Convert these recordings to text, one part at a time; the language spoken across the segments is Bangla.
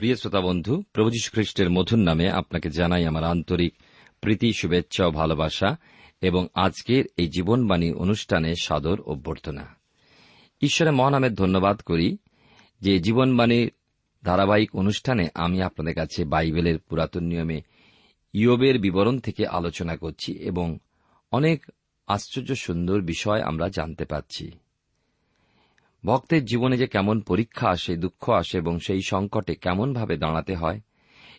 প্রিয় শ্রোতা বন্ধু, প্রভু খ্রিস্টের মধুর নামে আপনাকে জানাই আমার আন্তরিক প্রীতি, শুভেচ্ছা ও ভালোবাসা এবং আজকের এই জীবনবাণী অনুষ্ঠানে সাদর অভ্যর্থনা। ঈশ্বরের মহানামের ধন্যবাদ করি যে জীবনবাণীর ধারাবাহিক অনুষ্ঠানে আমি আপনাদের কাছে বাইবেলের পুরাতন নিয়মে ইয়বের বিবরণ থেকে আলোচনা করছি এবং অনেক আশ্চর্য সুন্দর বিষয় আমরা জানতে পাচ্ছি ভক্তের জীবনে যে কেমন পরীক্ষা আসে, দুঃখ আসে এবং সেই সংকটে কেমনভাবে দাঁড়াতে হয়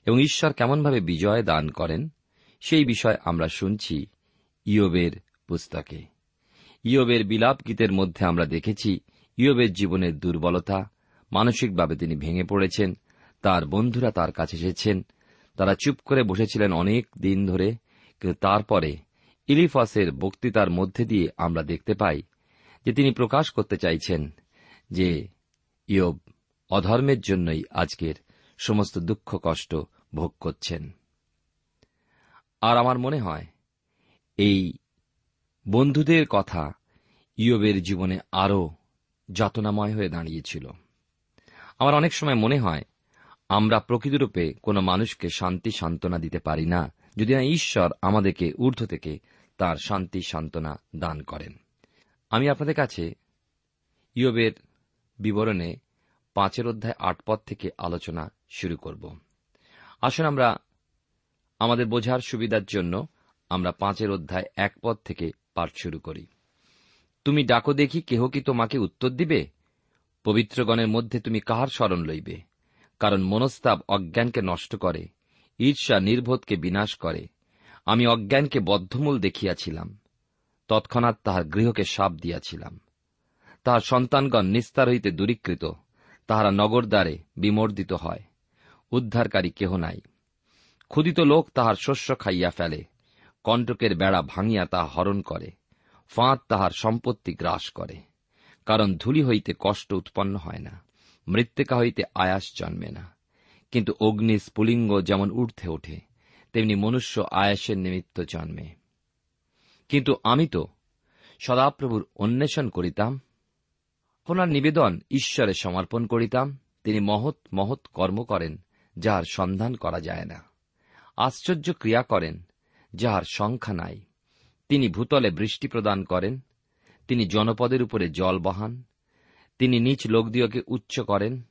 এবং ঈশ্বর কেমনভাবে বিজয় দান করেন, সেই বিষয় আমরা শুনছি ইয়বের পুস্তকে। ইয়বের বিলাপ গীতের মধ্যে আমরা দেখেছি ইয়বের জীবনের দুর্বলতা, মানসিকভাবে তিনি ভেঙে পড়েছেন, তার বন্ধুরা তার কাছে এসেছেন, তারা চুপ করে বসেছিলেন অনেক দিন ধরে, কিন্তু তারপরে ইলিফাসের বক্তৃতার মধ্যে দিয়ে আমরা দেখতে পাই যে তিনি প্রকাশ করতে চাইছেন যে ইয়ব অধর্মের জন্যই আজকের সমস্ত দুঃখ কষ্ট ভোগ করছেন। আর আমার মনে হয়, এই বন্ধুদের কথা ইয়বের জীবনে আরও যাতনাময় হয়ে দাঁড়িয়েছিল। আমার অনেক সময় মনে হয়, আমরা প্রকৃতিরূপে কোনো মানুষকে শান্তি সান্ত্বনা দিতে পারি না, যদি না ঈশ্বর আমাদেরকে ঊর্ধ্ব থেকে তার শান্তি সান্ত্বনা দান করেন। আমি আপনাদের কাছে ইয়বের বিবরণে পাঁচের অধ্যায় আট পদ থেকে আলোচনা শুরু করব। আসুন আমরা আমাদের বোঝার সুবিধার জন্য আমরা পাঁচের অধ্যায় এক পদ থেকে পাঠ শুরু করি। তুমি ডাকো দেখি কেহ কি তোমাকে উত্তর দিবে? পবিত্রগণের মধ্যে তুমি কাহার স্মরণ লইবে? কারণ মনস্তাব অজ্ঞানকে নষ্ট করে, ঈর্ষা নির্বোধকে বিনাশ করে। আমি অজ্ঞানকে বদ্ধমূল দেখিয়াছিলাম, তৎক্ষণাৎ তাহার গৃহকে সাপ দিয়াছিলাম। তাহার সন্তানগণ নিস্তার হইতে দূরীকৃত, তাহারা নগরদ্বারে বিমর্দিত হয়, উদ্ধারকারী কেহ নাই। ক্ষুদিত লোক তাহার শস্য খাইয়া ফেলে, কণ্টকের বেড়া ভাঙিয়া তাহা হরণ করে, ফাঁদ তাহার সম্পত্তি গ্রাস করে, কারণ ধূলি হইতে কষ্ট উৎপন্ন হয় না, মৃত্তিকা হইতে আয়াস জন্মে না। কিন্তু অগ্নি স্ফুলিঙ্গ যেমন ঊর্ধ্বে ওঠে, তেমনি মনুষ্য আয়াসের নিমিত্ত জন্মে। কিন্তু আমি তো সদাপ্রভুর অন্বেষণ করিতাম আপনার নিবেদন ঈশ্বরে সমর্পণ করিতাম। তিনি মহৎ মহৎ কর্ম করেন, যাহার সন্ধান করা যায় না। আশ্চর্য ক্রিয়া করেন, যাহার সংখ্যা নাই। তিনি ভূতলে বৃষ্টি প্রদান করেন, তিনি জনপদের উপরে জল বহান, তিনি নিচ লোকদিওকে উচ্চ করেন,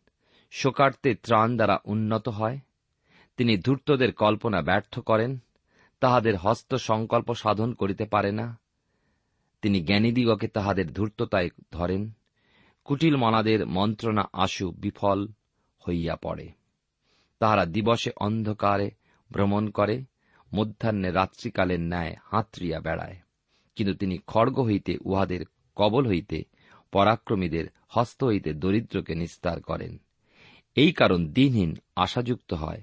শোকার্তে ত্রাণ দ্বারা উন্নত হয়, তিনি ধূর্তদের কল্পনা ব্যর্থ করেন, তাহাদের হস্ত সংকল্প সাধন করিতে পারে না, তিনি জ্ঞানীদিগকে তাহাদের ধূর্ততায় ধরেন। কুটিল মনাদের মন্ত্রণা আশু বিফল হইয়া পড়ে। তাহারা দিবসে অন্ধকারে ভ্রমণ করে, মধ্যাহ্নে রাত্রিকালের ন্যায় হাতড়িয়া বেড়ায়। কিন্তু তিনি খড়গ হইতে, উহাদের কবল হইতে, পরাক্রমীদের হস্ত হইতে দরিদ্রকে নিস্তার করেন। এই কারণ দিনহীন আশাযুক্ত হয়,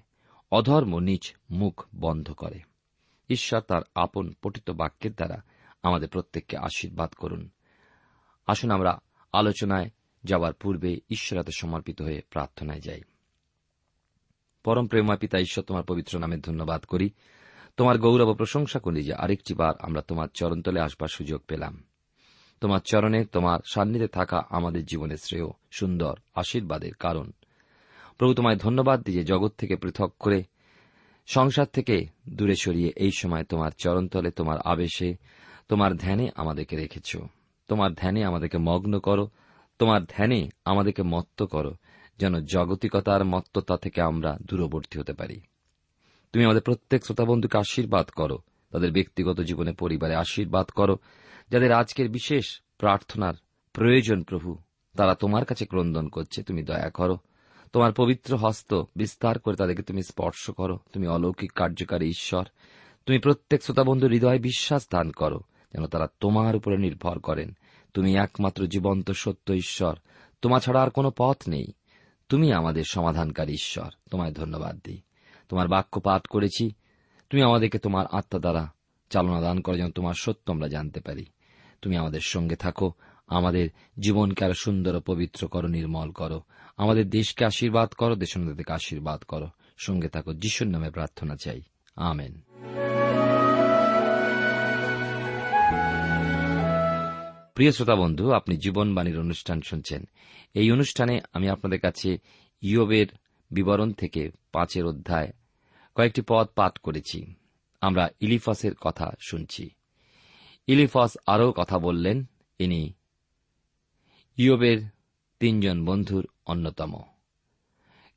অধর্ম নিজ মুখ বন্ধ করে। ঈশ্বর তার আপন পঠিত বাক্যের দ্বারা আমাদের প্রত্যেককে আশীর্বাদ করুন। আসুন আমরা আলোচনায় যাওয়ার পূর্বে ঈশ্বরাতে সমর্পিত হয়ে প্রার্থনায় যাই। পরম প্রেমা পিতা, ঈশ্বর তোমার পবিত্র নামে ধন্যবাদ করি। তোমার গৌরব প্রশংসা করি যে আরেকটি বার আমরা তোমার চরণতলে আসবার সুযোগ পেলাম। তোমার চরণে তোমার সান্নিধ্যে থাকা আমাদের জীবনের শ্রেয়, সুন্দর, আশীর্বাদের কারণ। প্রভু, তোমায় ধন্যবাদ দিয়ে জগৎ থেকে পৃথক করে, সংসার থেকে দূরে সরিয়ে এই সময় তোমার চরণতলে, তোমার আবেশে, তোমার ধ্যানে আমাদেরকে রেখেছ। তোমার ধ্যানে আমাদেরকে মগ্ন করো। তোমার ধ্যানে আমাদেরকে মত্ত করো, যেন জাগতিকতার মত্ততা থেকে আমরা দূরবর্তী হতে পারি। তুমি আমাদের প্রত্যেক শ্রোতাবন্ধুকে আশীর্বাদ করো, তাদের ব্যক্তিগত জীবনে পরিবারে আশীর্বাদ করো, যাদের আজকের বিশেষ প্রার্থনার প্রয়োজন প্রভু, তারা তোমার কাছে ক্রন্দন করছে, তুমি দয়া করো। তোমার পবিত্র হস্ত বিস্তার করে তাদেরকে তুমি স্পর্শ করো, তুমি অলৌকিক কার্যকারী ঈশ্বর। তুমি প্রত্যেক শ্রোতাবন্ধুর হৃদয় বিশ্বাস দান করো, যেন তারা তোমার উপরে নির্ভর করেন। তুমি একমাত্র জীবন্ত সত্য ঈশ্বর। তোমা ছাড়া আর কোনো পথ নেই। তুমি আমাদের সমাধানকারী ঈশ্বর। তোমায় ধন্যবাদ দিই। তোমার বাক্য পাঠ করেছি। তুমি আমাদেরকে তোমার আত্মা দ্বারা চালনা দান করো যেন তোমার সত্য আমরা জানতে পারি। তুমি আমাদের সঙ্গে থাকো। আমাদের জীবনকে আরও সুন্দর ও পবিত্র করো, নির্মল করো। আমাদের দেশকে আশীর্বাদ করো দেশকে আশীর্বাদ করো। সঙ্গে থাকো। যিশুর নামে প্রার্থনা চাই। আমেন। প্রিয় শ্রোতা বন্ধু, আপনি জীবনবাণীর অনুষ্ঠান শুনছেন। এই অনুষ্ঠানে আমি আপনাদের কাছে ইয়বের বিবরণ থেকে পাঁচের অধ্যায় কয়েকটি পদ পাঠ করেছি। আমরা ইলিফাসের কথা শুনছি। ইলিফাস আরও কথা বললেন, ইনি ইয়বের তিনজন বন্ধুর অন্যতম।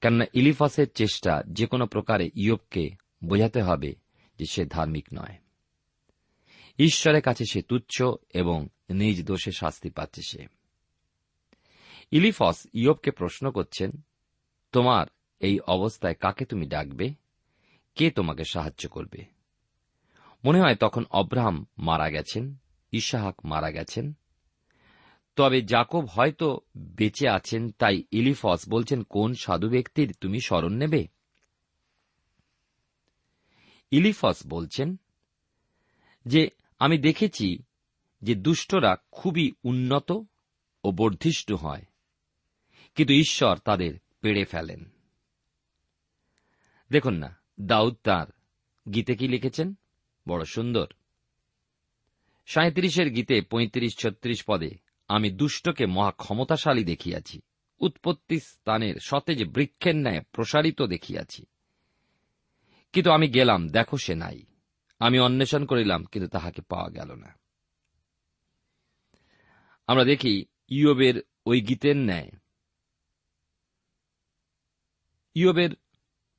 কেননা ইলিফাসের চেষ্টা যে কোনো প্রকারে ইয়বকে বোঝাতে হবে যে সে ধার্মিক নয়। ঈশ্বরের কাছে সে তুচ্ছ এবং নিজ দোষে শাস্তি পাচ্ছে সে। ইলিফস ইয়বকে প্রশ্ন করছেন, তোমার এই অবস্থায় কাকে তুমি ডাকবে? কে তোমাকে সাহায্য করবে? মনে হয় তখন অব্রাহাম মারা গেছেন ইশাহাক মারা গেছেন। তবে জাকব হয়তো বেঁচে আছেন, তাই ইলিফস বলছেন, কোন সাধু ব্যক্তির তুমি স্মরণ নেবে? ইলিফস বলছেন যে আমি দেখেছি যে দুষ্টরা খুবই উন্নত ও বর্ধিষ্ঠ হয়, কিন্তু ঈশ্বর তাদের পেড়ে ফেলেন। দেখুন না, দাউদ তাঁর গীতে কি লিখেছেন? বড় সুন্দর। সাঁত্রিশের গীতে পঁয়ত্রিশ ছত্রিশ পদে আমি দুষ্টকে মহা ক্ষমতাশালী দেখিয়াছি, উৎপত্তি স্থানের সতেজ বৃক্ষের ন্যায় প্রসারিত দেখিয়াছি। কিন্তু আমি গেলাম, দেখো সে নাই। আমি অন্বেষণ করিলাম, কিন্তু তাহাকে পাওয়া গেল না। আমরা দেখি, ইয়বের ওই গীতের ন্যায়। ইয়বের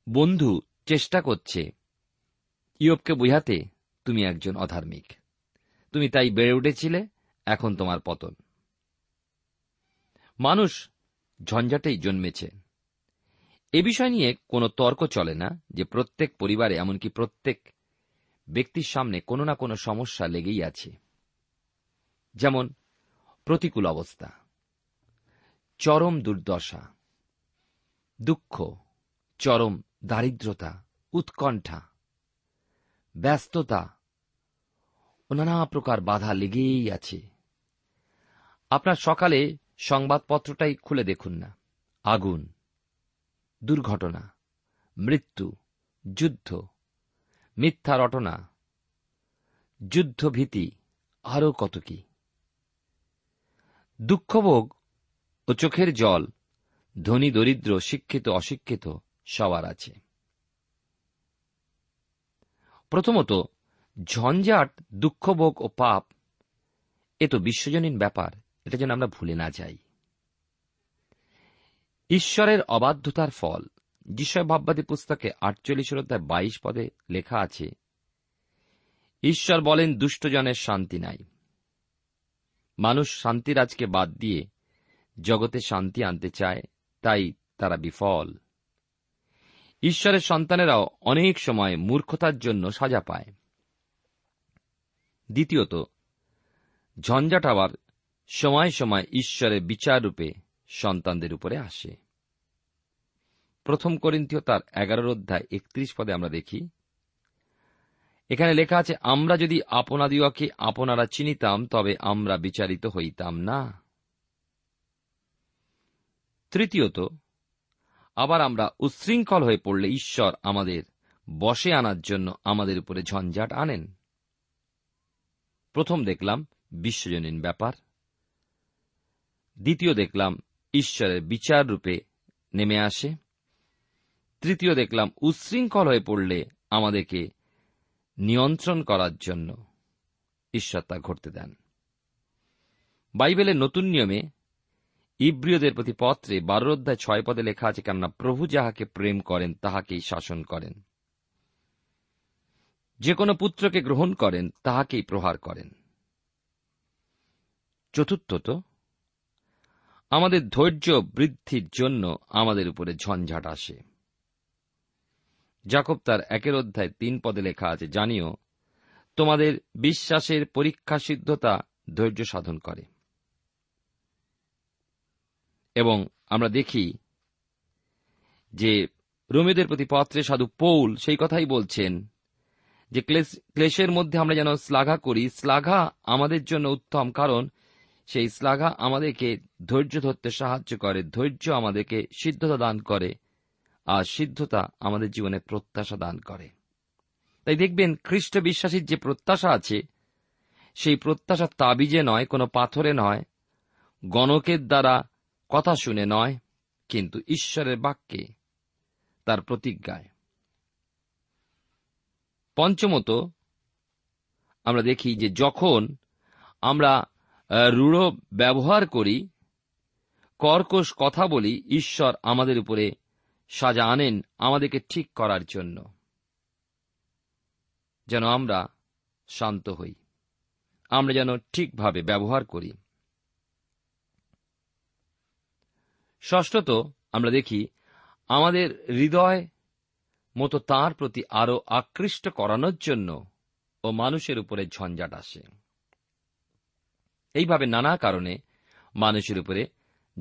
বন্ধু চেষ্টা করছে, ইয়বকে বোঝাতে, তুমি একজন অধার্মিক। তুমি তাই বেড়ে উঠেছিলে, এখন তোমার পতন। মানুষ ঝঞ্ঝাটেই জন্মেছে। এ বিষয় নিয়ে কোনো তর্ক চলে না যে প্রত্যেক পরিবারে, এমনকি প্রত্যেক ব্যক্তির সামনে কোনো না কোনো সমস্যা লেগেই আছে। যেমন, প্রতিকূল অবস্থা, চরম দুর্দশা, দুঃখ, চরম দারিদ্রতা, উৎকণ্ঠা, ব্যস্ততা ও নানা প্রকার বাধা লেগেই আছে। আপনার সকালে সংবাদপত্রটাই খুলে দেখুন না। আগুন, দুর্ঘটনা, মৃত্যু, যুদ্ধ মিথ্যা রটনা। যুদ্ধভীতি আরও কত কি। দুঃখভোগ ও চোখের জল, ধনী, দরিদ্র, শিক্ষিত, অশিক্ষিত, সবার আছে। প্রথমত, ঝঞ্ঝাট, দুঃখভোগ ও পাপ, এ তো বিশ্বজনীন ব্যাপার, এটা যেন আমরা ভুলে না যাই। ঈশ্বরের অবাধ্যতার ফল। যিশয় ভাববাদী পুস্তকে আটচল্লিশ অধ্যায় বাইশ পদে লেখা আছে, ঈশ্বর বলেন, দুষ্টজনের শান্তি নাই। মানুষ শান্তিরাজকে বাদ দিয়ে জগতে শান্তি আনতে চায়, তাই তারা বিফল। ঈশ্বরের সন্তানেরাও অনেক সময় মূর্খতার জন্য সাজা পায়। দ্বিতীয়ত, ঝঞ্ঝাট আবার সময় সময় ঈশ্বরের বিচার রূপে সন্তানদের উপরে আসে। প্রথম করিন্থীয় তার এগারোর অধ্যায় একত্রিশ পদে আমরা দেখি। এখানে লেখা আছে, আমরা যদি আপনাদিওকে আপনারা চিনিতাম, তবে আমরা বিচারিত হইতাম না। তৃতীয়ত, আবার আমরা উচ্ছৃঙ্খল হয়ে পড়লে ঈশ্বর আমাদের বসে আনার জন্য আমাদের উপরে ঝঞ্ঝাট আনেন। প্রথম দেখলাম বিশ্বজনীন ব্যাপার। দ্বিতীয় দেখলাম, ঈশ্বরের বিচার রূপে নেমে আসে। তৃতীয় দেখলাম, উচ্ছৃঙ্খল হয়ে পড়লে আমাদেরকে নিয়ন্ত্রণ করার জন্য ঈশ্বর তা ঘটতে দেন। বাইবেলের নতুন নিয়মে ইব্রিয়দের প্রতি পত্রে বারো অধ্যায় ছয় পদে লেখা আছে, কেননা প্রভু যাহাকে প্রেম করেন, তাহাকেই শাসন করেন। যে কোনো পুত্রকে গ্রহণ করেন, তাহাকেই প্রহার করেন। চতুর্থত, আমাদের ধৈর্য বৃদ্ধির জন্য আমাদের উপরে ঝঞ্ঝাট আসে। জাকব তার একের অধ্যায় তিন পদে লেখা আছে, জানিও, তোমাদের বিশ্বাসের পরীক্ষা সিদ্ধতা ধৈর্য সাধন করে। এবং আমরা দেখি যে রোমেদের প্রতি পত্রে সাধু পৌল সেই কথাই বলছেন যে ক্লেশের মধ্যে আমরা যেন শ্লাঘা করি, শ্লাঘা আমাদের জন্য উত্তম, কারণ সেই শ্লাঘা আমাদেরকে ধৈর্য ধরতে সাহায্য করে, ধৈর্য আমাদেরকে সিদ্ধতা দান করে। আর সিদ্ধতা আমাদের জীবনে প্রত্যাশা দান করে। তাই দেখবেন খ্রিস্ট বিশ্বাসীর যে প্রত্যাশা আছে, সেই প্রত্যাশা তাবিজে নয়, কোনো পাথরে নয়, গণকের দ্বারা কথা শুনে নয়, কিন্তু ঈশ্বরের বাক্যে তার প্রতিজ্ঞায়। পঞ্চমত, আমরা দেখি যে যখন আমরা রূঢ় ব্যবহার করি, কর্কশ কথা বলি, ঈশ্বর আমাদের উপরে সাজা আনেন আমাদেরকে ঠিক করার জন্য। যেন আমরা শান্ত হই। আমরা যেন ঠিকভাবে ব্যবহার করি। ষষ্ঠত আমরা দেখি, আমাদের হৃদয় মতো তার প্রতি আরও আকৃষ্ট করানোর জন্য ও মানুষের উপরে ঝঞ্ঝাট আসে। এইভাবে নানা কারণে মানুষের উপরে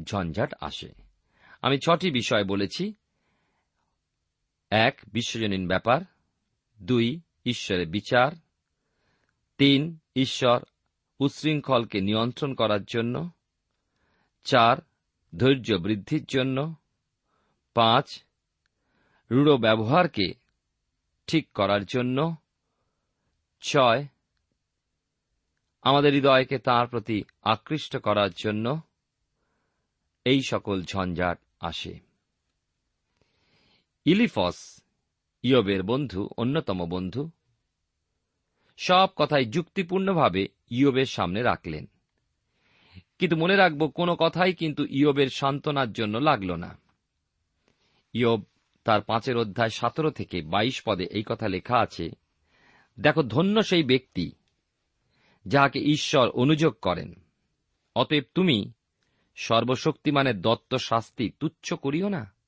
ঝঞ্ঝাট আসে। আমি ছটি বিষয় বলেছি এক, বিশ্বজনীন ব্যাপার। দুই, ঈশ্বরের বিচার। তিন, ঈশ্বর উচ্ছৃঙ্খলকে নিয়ন্ত্রণ করার জন্য। চার, ধৈর্য বৃদ্ধির জন্য। পাঁচ, রূঢ় ব্যবহারকে ঠিক করার জন্য। ছয়, আমাদের হৃদয়কে তাঁর প্রতি আকৃষ্ট করার জন্য। এই সকল ঝঞ্ঝাট আসে। ইলিফস, ইয়বের বন্ধু, অন্যতম বন্ধু, সব কথাই যুক্তিপূর্ণভাবে ইয়বের সামনে রাখলেন। কিন্তু মনে রাখব, কোনো কথাই কিন্তু ইয়বের সান্ত্বনার জন্য লাগল না। ইয়ব তার পাঁচের অধ্যায় সতেরো থেকে বাইশ পদে এই কথা লেখা আছে, দেখো, ধন্য সেই ব্যক্তি যাহাকে ঈশ্বর অনুযোগ করেন। অতএব তুমি সর্বশক্তিমানের দত্ত শাস্তি তুচ্ছ করিও না।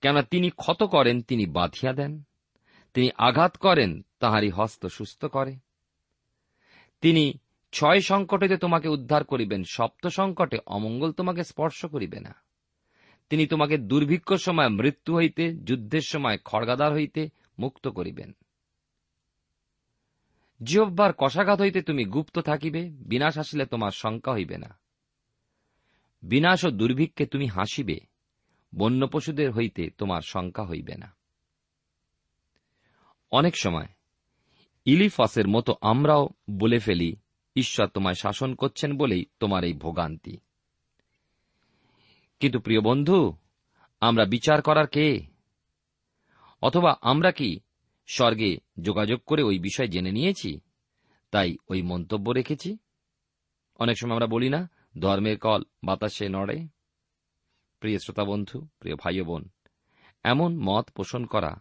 কেন তিনি ক্ষত করেন, তিনি বাঁধিয়া দেন। তিনি আঘাত করেন, তাহারই হস্ত সুস্থ করে। তিনি ছয় সংকটে তোমাকে উদ্ধার করিবেন, সপ্ত সংকটে অমঙ্গল তোমাকে স্পর্শ করিবে না। তিনি তোমাকে দুর্ভিক্ষ সময় মৃত্যু হইতে, যুদ্ধের সময় খড়গাদার হইতে মুক্ত করিবেন। জিহ্বার কষাঘাত হইতে তুমি গুপ্ত থাকিবে, বিনাশ আসিলে তোমার শঙ্কা হইবে না। বিনাশ ও দুর্ভিক্ষে তুমি হাসিবে। বন্য পশুদের হইতে তোমার শঙ্কা হইবে না। অনেক সময় ইলিফাসের মতো আমরাও বলে ফেলি, ঈশ্বর তোমায় শাসন করছেন বলেই তোমার এই ভোগান্তি। কিন্তু প্রিয় বন্ধু, আমরা বিচার করার কে? অথবা আমরা কি স্বর্গে যোগাযোগ করে ওই বিষয় জেনে নিয়েছি, তাই ওই মন্তব্য রেখেছি? অনেক সময় আমরা বলি না, ধর্মের কল বাতাসে নড়ে। প্রিয় শ্রোতা বন্ধু প্রিয় ভাই বোন এমন মত পোষণ করা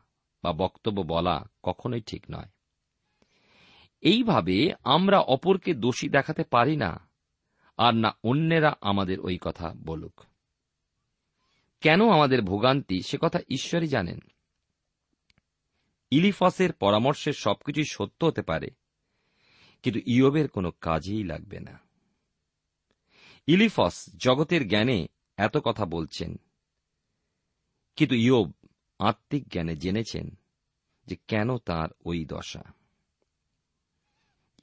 বা বক্তব্য বলা কখনোই ঠিক নয়। এইভাবে আমরা অপরকে দোষী দেখাতে পারি না, আর না অন্যেরা আমাদের ওই কথা বলুক। কেন আমাদের ভোগান্তি সে কথা ঈশ্বরই জানেন। ইলিফসের পরামর্শের সবকিছুই সত্য হতে পারে, কিন্তু ইয়বের কোনো কাজেই লাগবে না। ইলিফস জগতের জ্ঞানে এত কথা বলছেন। কিন্তু ইয়ব আত্মিক জ্ঞানে জেনেছেন যে কেন তার ওই দশা।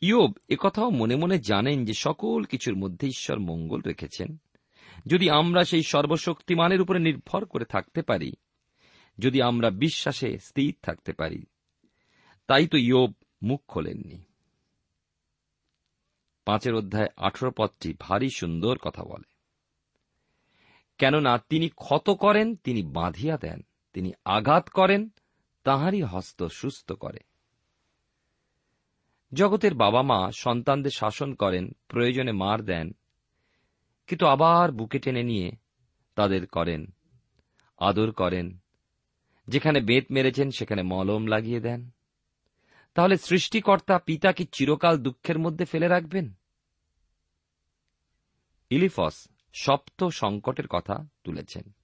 ইয়ব একথাও মনে মনে জানেন যে সকল কিছুর মধ্যে ঈশ্বর মঙ্গল রেখেছেন। যদি আমরা সেই সর্বশক্তিমানের উপরে নির্ভর করে থাকতে পারি, যদি আমরা বিশ্বাসে স্থির থাকতে পারি, তাই তো ইয়ব মুখ খোলেননি। পাঁচের অধ্যায় আঠেরো পদটি ভারী সুন্দর কথা বলে। কেননা তিনি ক্ষত করেন, তিনি বাঁধিয়া দেন, তিনি আঘাত করেন, তাহারই হস্ত সুস্থ করে। জগতের বাবা মা সন্তানদের শাসন করেন, প্রয়োজনে মার দেন, কিন্তু আবার বুকে টেনে নিয়ে তাদের করেন, আদর করেন, যেখানে বেত মেরেছেন সেখানে মলম লাগিয়ে দেন। তাহলে সৃষ্টিকর্তা পিতা কি চিরকাল দুঃখের মধ্যে ফেলে রাখবেন? ইলিফস সপ্ত সংকটের কথা তুলেছেন।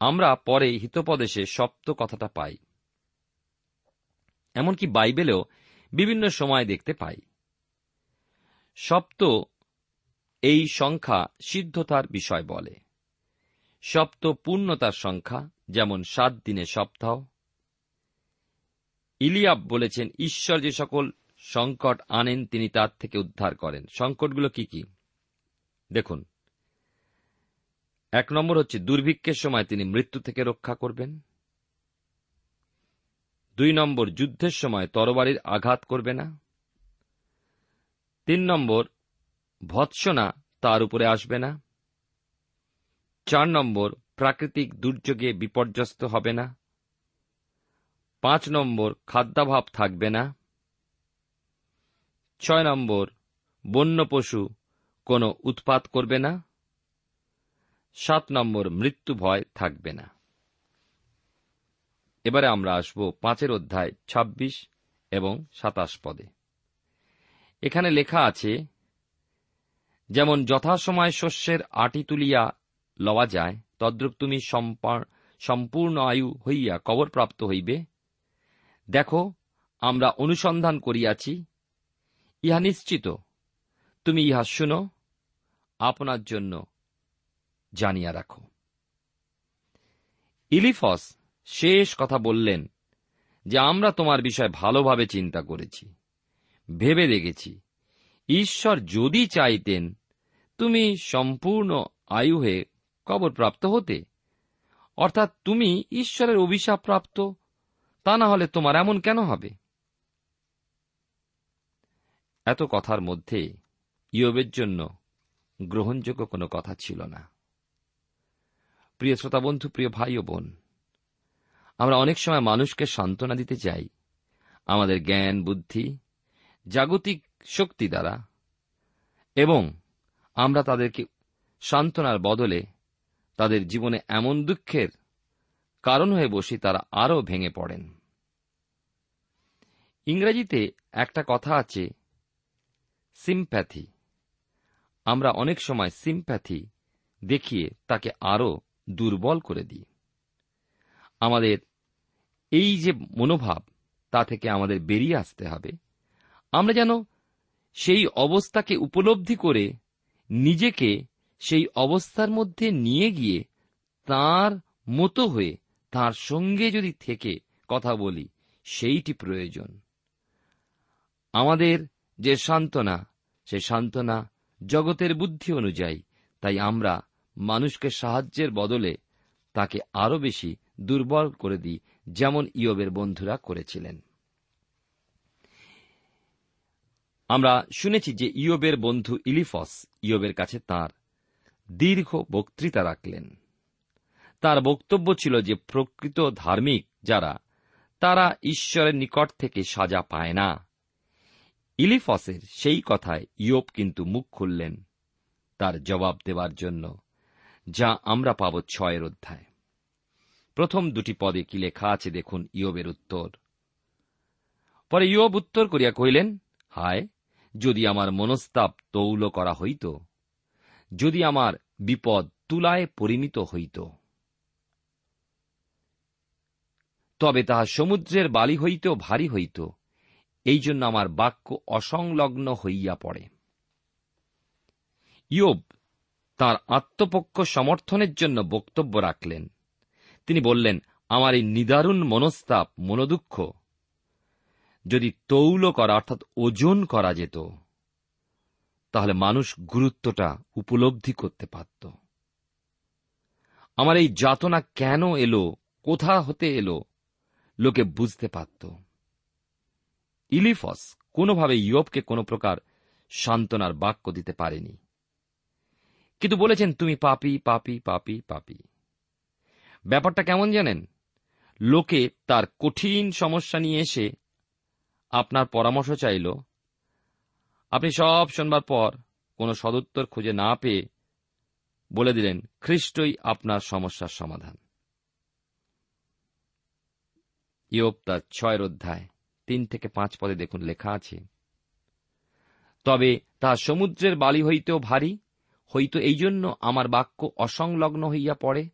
আমরা পরে হিতোপদেশে সপ্ত কথাটা পাই। এমনকি বাইবেলেও বিভিন্ন সময় দেখতে পাই। সপ্ত এই সংখ্যা সিদ্ধতার বিষয় বলে। সপ্ত পূর্ণতার সংখ্যা, যেমন সাত দিনে সপ্তাহ। ইলিয়াব বলেছেন, ঈশ্বর যে সকল সংকট আনেন, তিনি তার থেকে উদ্ধার করেন। সংকটগুলো কি কি? দেখুন, এক নম্বর হচ্ছে দুর্ভিক্ষের সময় তিনি মৃত্যু থেকে রক্ষা করবেন। দুই নম্বর, যুদ্ধের সময় তরবারির আঘাত করবে না। তিন নম্বর, ভৎসনা তার উপরে আসবে না। চার নম্বর, প্রাকৃতিক দুর্যোগে বিপর্যস্ত হবে না। পাঁচ নম্বর, খাদ্যাভাব থাকবে না। ছয় নম্বর বন্য পশু কোনো উৎপাত করবে না। সাত নম্বর, মৃত্যু ভয় থাকবে না। এবারে আমরা আসব পাঁচের অধ্যায় ২৬ এবং সাতাশ পদে। এখানে লেখা আছে, যেমন যথাসময় শস্যের আটি তুলিয়া লওয়া যায়, তদ্রুপ তুমি সম্পূর্ণ আয়ু হইয়া কবরপ্রাপ্ত হইবে। দেখো, আমরা অনুসন্ধান করিয়াছি, ইহা নিশ্চিত তুমি ইহা শুনো, আপনার জন্য জানিয়া রাখো। ইলিফস শেষ কথা বললেন যে, আমরা তোমার বিষয় ভালোভাবে চিন্তা করেছি, ভেবে দেখেছি। ঈশ্বর যদি চাইতেন, তুমি সম্পূর্ণ আয়ু হয়ে কবরপ্রাপ্ত হতে। অর্থাৎ তুমি ঈশ্বরের অভিশাপ প্রাপ্ত, তা না হলে তোমার এমন কেন হবে? এত কথার মধ্যে ইয়বের জন্য গ্রহণযোগ্য কোনো কথা ছিল না। প্রিয় শ্রোতা বন্ধু প্রিয় ভাই ও বোন, আমরা অনেক সময় মানুষকে সান্ত্বনা দিতে চাই আমাদের জ্ঞান, বুদ্ধি, জাগতিক শক্তি দ্বারা এবং আমরা তাদেরকে সান্ত্বনার বদলে তাদের জীবনে এমন দুঃখের কারণ হয়ে বসি তারা আরও ভেঙে পড়েন। ইংরেজিতে একটা কথা আছে সিম্প্যাথি আমরা অনেক সময় সিম্প্যাথি দেখিয়ে তাকে আরও দুর্বল করে দিই। আমাদের এই যে মনোভাব, তা থেকে আমাদের বেরিয়ে আসতে হবে। আমরা যেন সেই অবস্থাকে উপলব্ধি করে নিজেকে সেই অবস্থার মধ্যে নিয়ে গিয়ে তার মতো হয়ে, তার সঙ্গে যদি থেকে কথা বলি, সেইটি প্রয়োজন। আমাদের যে সান্ত্বনা, সে সান্ত্বনা জগতের বুদ্ধি অনুযায়ী, তাই আমরা মানুষকে সাহায্যের বদলে তাকে আরও বেশি দুর্বল করে দিই, যেমন ইয়বের বন্ধুরা করেছিলেন। আমরা শুনেছি যে ইয়বের বন্ধু ইলিফস ইয়বের কাছে তার দীর্ঘ বক্তৃতা রাখলেন। তার বক্তব্য ছিল যে, প্রকৃত ধার্মিক যারা, তারা ঈশ্বরের নিকট থেকে সাজা পায় না। ইলিফসের সেই কথায় ইয়োব কিন্তু মুখ খুললেন তার জবাব দেওয়ার জন্য, যা আমরা পাব ছয়ের অধ্যায়। প্রথম দুটি পদে কি লেখা আছে দেখুন ইয়বের উত্তর। পরে ইয়োব উত্তর করিয়া কহিলেন, হায়, যদি আমার মনস্তাপ তৌল করা হইত, যদি আমার বিপদ তুলায় পরিমিত হইত। তবে তাহা সমুদ্রের বালি হইতেও ভারী হইত এই জন্য আমার বাক্য অসংলগ্ন হইয়া পড়ে। ইয়োব তার আত্মপক্ষ সমর্থনের জন্য বক্তব্য রাখলেন। তিনি বললেন, আমার এই নিদারুণ মনস্তাপ, মনোদুঃখ, যদি তৌল করা, অর্থাৎ ওজন করা যেত, তাহলে মানুষ গুরুত্বটা উপলব্ধি করতে পারত। আমার এই যাতনা কেন এলো? কোথা হতে এলো? লোকে বুঝতে পারত। ইলিফস কোনোভাবে ইয়বকে কোনো প্রকার সান্ত্বনার বাক্য দিতে পারেনি। কিন্তু বলেছেন, তুমি পাপি পাপি পাপি পাপি। ব্যাপারটা কেমন জানেন? লোকে তার কঠিন সমস্যা নিয়ে এসে আপনার পরামর্শ চাইল। আপনি সব শোনবার পর কোনো সদুত্তর খুঁজে না পেয়ে বলে দিলেন, খ্রিস্টই আপনার সমস্যার সমাধান। ইয়োপ তার ছয়ের অধ্যায় তিন থেকে পাঁচ পদে দেখুন লেখা আছে। তবে তা সমুদ্রের বালি হইতেও ভারী, হইতো এই জন্য আমার বাক্য অসংলগ্ন হইয়া পড়ে,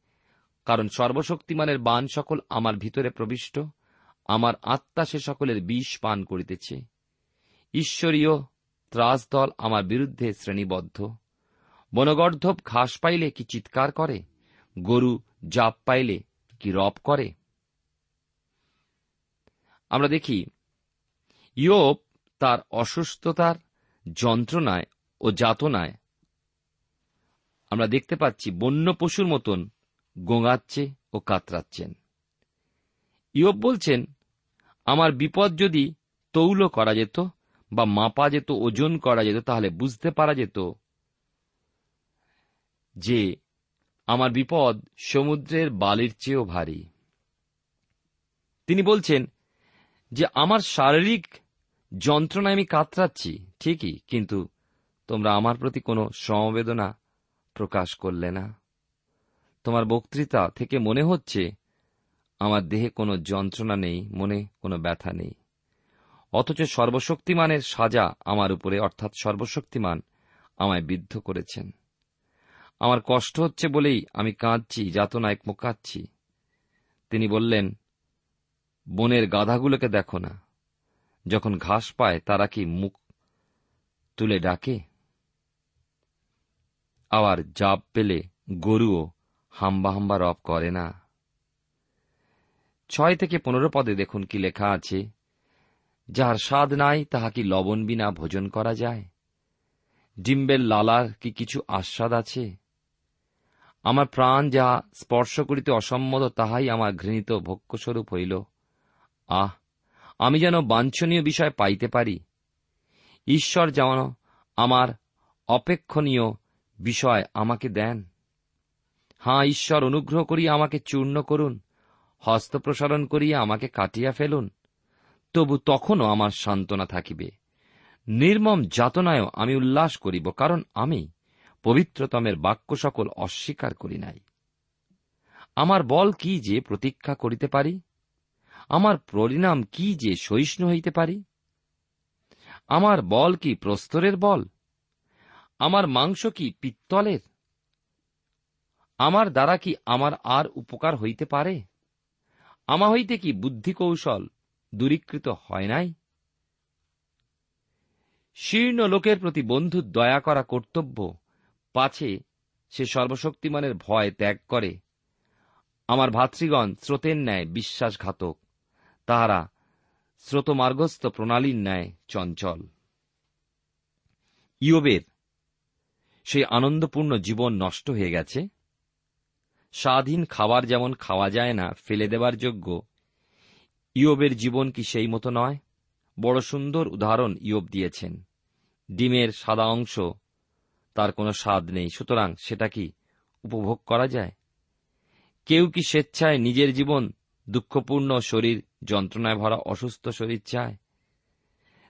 কারণ সর্বশক্তিমানের বান সকল আমার ভিতরে প্রবিষ্ট, আমার আত্মা সে সকলের বিষ পান করিতেছে। ঈশ্বরীয় ত্রাসদল আমার বিরুদ্ধে শ্রেণীবদ্ধ। বনগর্ধব ঘাস পাইলে কি চিৎকার করে? গরু জাপ পাইলে কি রব করে? আমরা দেখি ইয়োপ তার অসুস্থতার যন্ত্রণায় ও যাতনায়, আমরা দেখতে পাচ্ছি বন্য পশুর মতন গোঙাচ্ছে ও কাতরাচ্ছেন। ইয়োপ বলছেন, আমার বিপদ যদি তৌল করা যেত বা মাপা যেত, ওজন করা যেত, তাহলে বুঝতে পারা যেত যে আমার বিপদ সমুদ্রের বালির চেয়েও ভারী। তিনি বলছেন যে, আমার শারীরিক যন্ত্রণায় আমি কাতরাচ্ছি, ঠিকই, কিন্তু তোমরা আমার প্রতি কোনো সমবেদনা প্রকাশ করলে না। তোমার বক্তৃতা থেকে মনে হচ্ছে আমার দেহে কোনো যন্ত্রণা নেই, মনে কোনো ব্যথা নেই। অথচ সর্বশক্তিমানের সাজা আমার উপরে, অর্থাৎ সর্বশক্তিমান আমায় বিদ্ধ করেছেন। আমার কষ্ট হচ্ছে বলেই আমি কাঁদছি, যাতনায় মোকাচ্ছি। তিনি বললেন, বনের গাধাগুলোকে দেখো না। যখন ঘাস পায়, তারা কি মুখ তুলে ডাকে? আবার জাপ পেলে গরুও হাম্বা হাম্বা রব করে না। ছয় থেকে পনেরো পদে দেখুন কি লেখা আছে যাহার স্বাদ নাই তাহা কি লবণ বিনা ভোজন করা যায়। ডিম্বের লালার কি কিছু আস্বাদ আছে? আমার প্রাণ যাহা স্পর্শ করিতে অসম্মত, তাহাই আমার ঘৃণিত ভক্ষ্যস্বরূপ হইল। আহ আমি যেন বাঞ্ছনীয় বিষয় পাইতে পারি। ঈশ্বর যেন আমার অপেক্ষণীয় বিষয় আমাকে দেন। হাঁ, ঈশ্বর, অনুগ্রহ করিয়া আমাকে চূর্ণ করুন, হস্ত প্রসারণ করিয়া আমাকে কাটিয়া ফেলুন, তবু তখনও আমার সান্ত্বনা থাকিবে। নির্মম যাতনায়ও আমি উল্লাস করিব, কারণ আমি পবিত্রতমের বাক্য সকল অস্বীকার করি নাই। আমার বল কি যে প্রতীক্ষা করিতে পারি? আমার পরিণাম কি যে সহিষ্ণু হইতে পারি? আমার বল কি প্রস্তরের বল? আমার মাংস কি পিত্তলের? আমার দ্বারা কি আমার আর উপকার হইতে পারে? আমা হইতে কি বুদ্ধি কৌশল দূরীকৃত হয় নাই? শীর্ণ লোকের প্রতি বন্ধুর দয়া করা কর্তব্য, পাছে সে সর্বশক্তিমানের ভয় ত্যাগ করে। আমার ভাতৃগণ স্রোতের ন্যায় বিশ্বাসঘাতক। তাহারা স্রোতমার্গস্থ প্রণালীর ন্যায় চঞ্চল। ইয়বের সেই আনন্দপূর্ণ জীবন নষ্ট হয়ে গেছে। স্বাধীন খাবার যেমন খাওয়া যায় না, ফেলে দেবার যোগ্য, ইয়বের জীবন কি সেই মতো নয়? বড় সুন্দর উদাহরণ ইয়ব দিয়েছেন। ডিমের সাদা অংশ, তার কোনো স্বাদ নেই, সুতরাং সেটা কি উপভোগ করা যায়? কেউ কি স্বেচ্ছায় নিজের জীবন দুঃখপূর্ণ শরীর যন্ত্রণায় ভরা অসুস্থ শরীর চায়।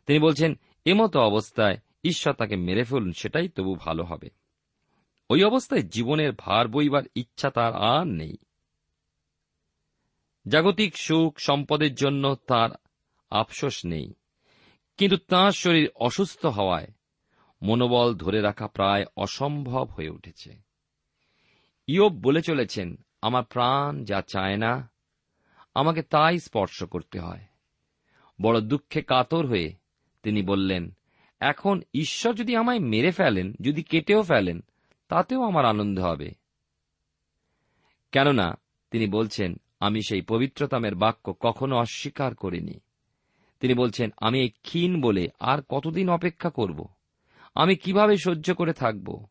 তিনি বলছেন, এমতো অবস্থায় ঈশ্বর তাকে মেরে ফেলুন, সেটাই তবু ভালো হবে। ওই অবস্থায় জীবনের ভার বইবার ইচ্ছা তার আর নেই। জাগতিক সুখ সম্পদের জন্য তার আফসোস নেই। কিন্তু তাঁর শরীর অসুস্থ হওয়ায় মনোবল ধরে রাখা প্রায় অসম্ভব হয়ে উঠেছে। ইয়োব বলে চলেছেন, আমার প্রাণ যা চায় না আমাকে তাই স্পর্শ করতে হয়। বড় দুঃখে কাতর হয়ে তিনি বললেন, এখন ঈশ্বর যদি আমায় মেরে ফেলেন, যদি কেটেও ফেলেন, তাতেও আমার আনন্দ হবে। কেননা তিনি বলছেন, আমি সেই পবিত্রতামের বাক্য কখনো অস্বীকার করিনি। তিনি বলছেন, আমি এই ক্ষীণ বলে আর কতদিন অপেক্ষা করব? আমি কীভাবে সহ্য করে থাকব?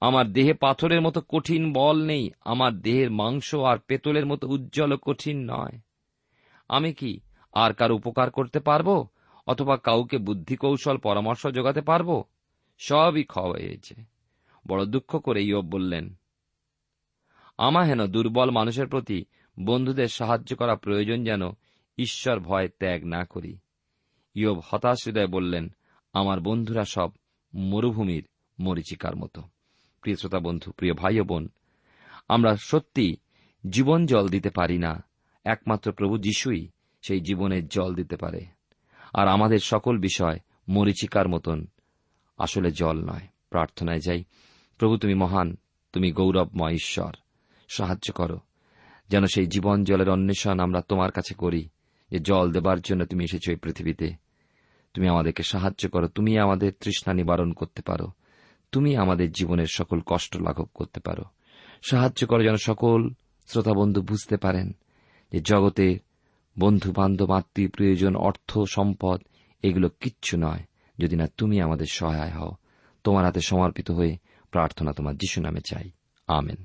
আমার দেহে পাথরের মতো কঠিন বল নেই, আমার দেহের মাংস আর পেতলের মতো উজ্জ্বল কঠিন নয়। আমি কি আর কার উপকার করতে পারব, অথবা কাউকে বুদ্ধি কৌশল পরামর্শ যোগাতে পারব? সবই খাওয়া হয়েছে। বড় দুঃখ করে ইয়ব বললেন, আমা হেন দুর্বল মানুষের প্রতি বন্ধুদের সাহায্য করা প্রয়োজন যেন ঈশ্বর ভয় ত্যাগ না করি। ইয়ব হতাশ হৃদয় বললেন, আমার বন্ধুরা সব মরুভূমির মরিচিকার মতো। প্রিয় শ্রোতা বন্ধু, প্রিয় ভাই বোন, আমরা সত্যি জীবন জল দিতে পারি না। একমাত্র প্রভু যিশুই সেই জীবনের জল দিতে পারে। আর আমাদের সকল বিষয় মরিচিকার মতন, আসলে জল নয়। প্রার্থনায় যাই, প্রভু তুমি মহান, তুমি গৌরবময় ঈশ্বর, সাহায্য করো, যেন সেই জীবন জলের অন্বেষণ আমরা তোমার কাছে করি, যে জল দেবার জন্য তুমি এসেছ এই পৃথিবীতে। তুমি আমাদেরকে সাহায্য করো তুমি আমাদের তৃষ্ণা নিবারণ করতে পারো। তুমি আমাদের জীবনের সকল কষ্ট লাঘব করতে পারো। সাহায্য করো যেন সকল শ্রোতা বন্ধু বুঝতে পারেন যে জগতে বন্ধু, বান্ধব, আত্মীয়, প্রয়োজন, অর্থ, সম্পদ, এগুলো কিচ্ছু নয়। যদি না তুমি আমাদের সহায় হও, তোমার হাতে সমর্পিত হয়ে প্রার্থনা তোমার যিশু নামে চাই। আমেন।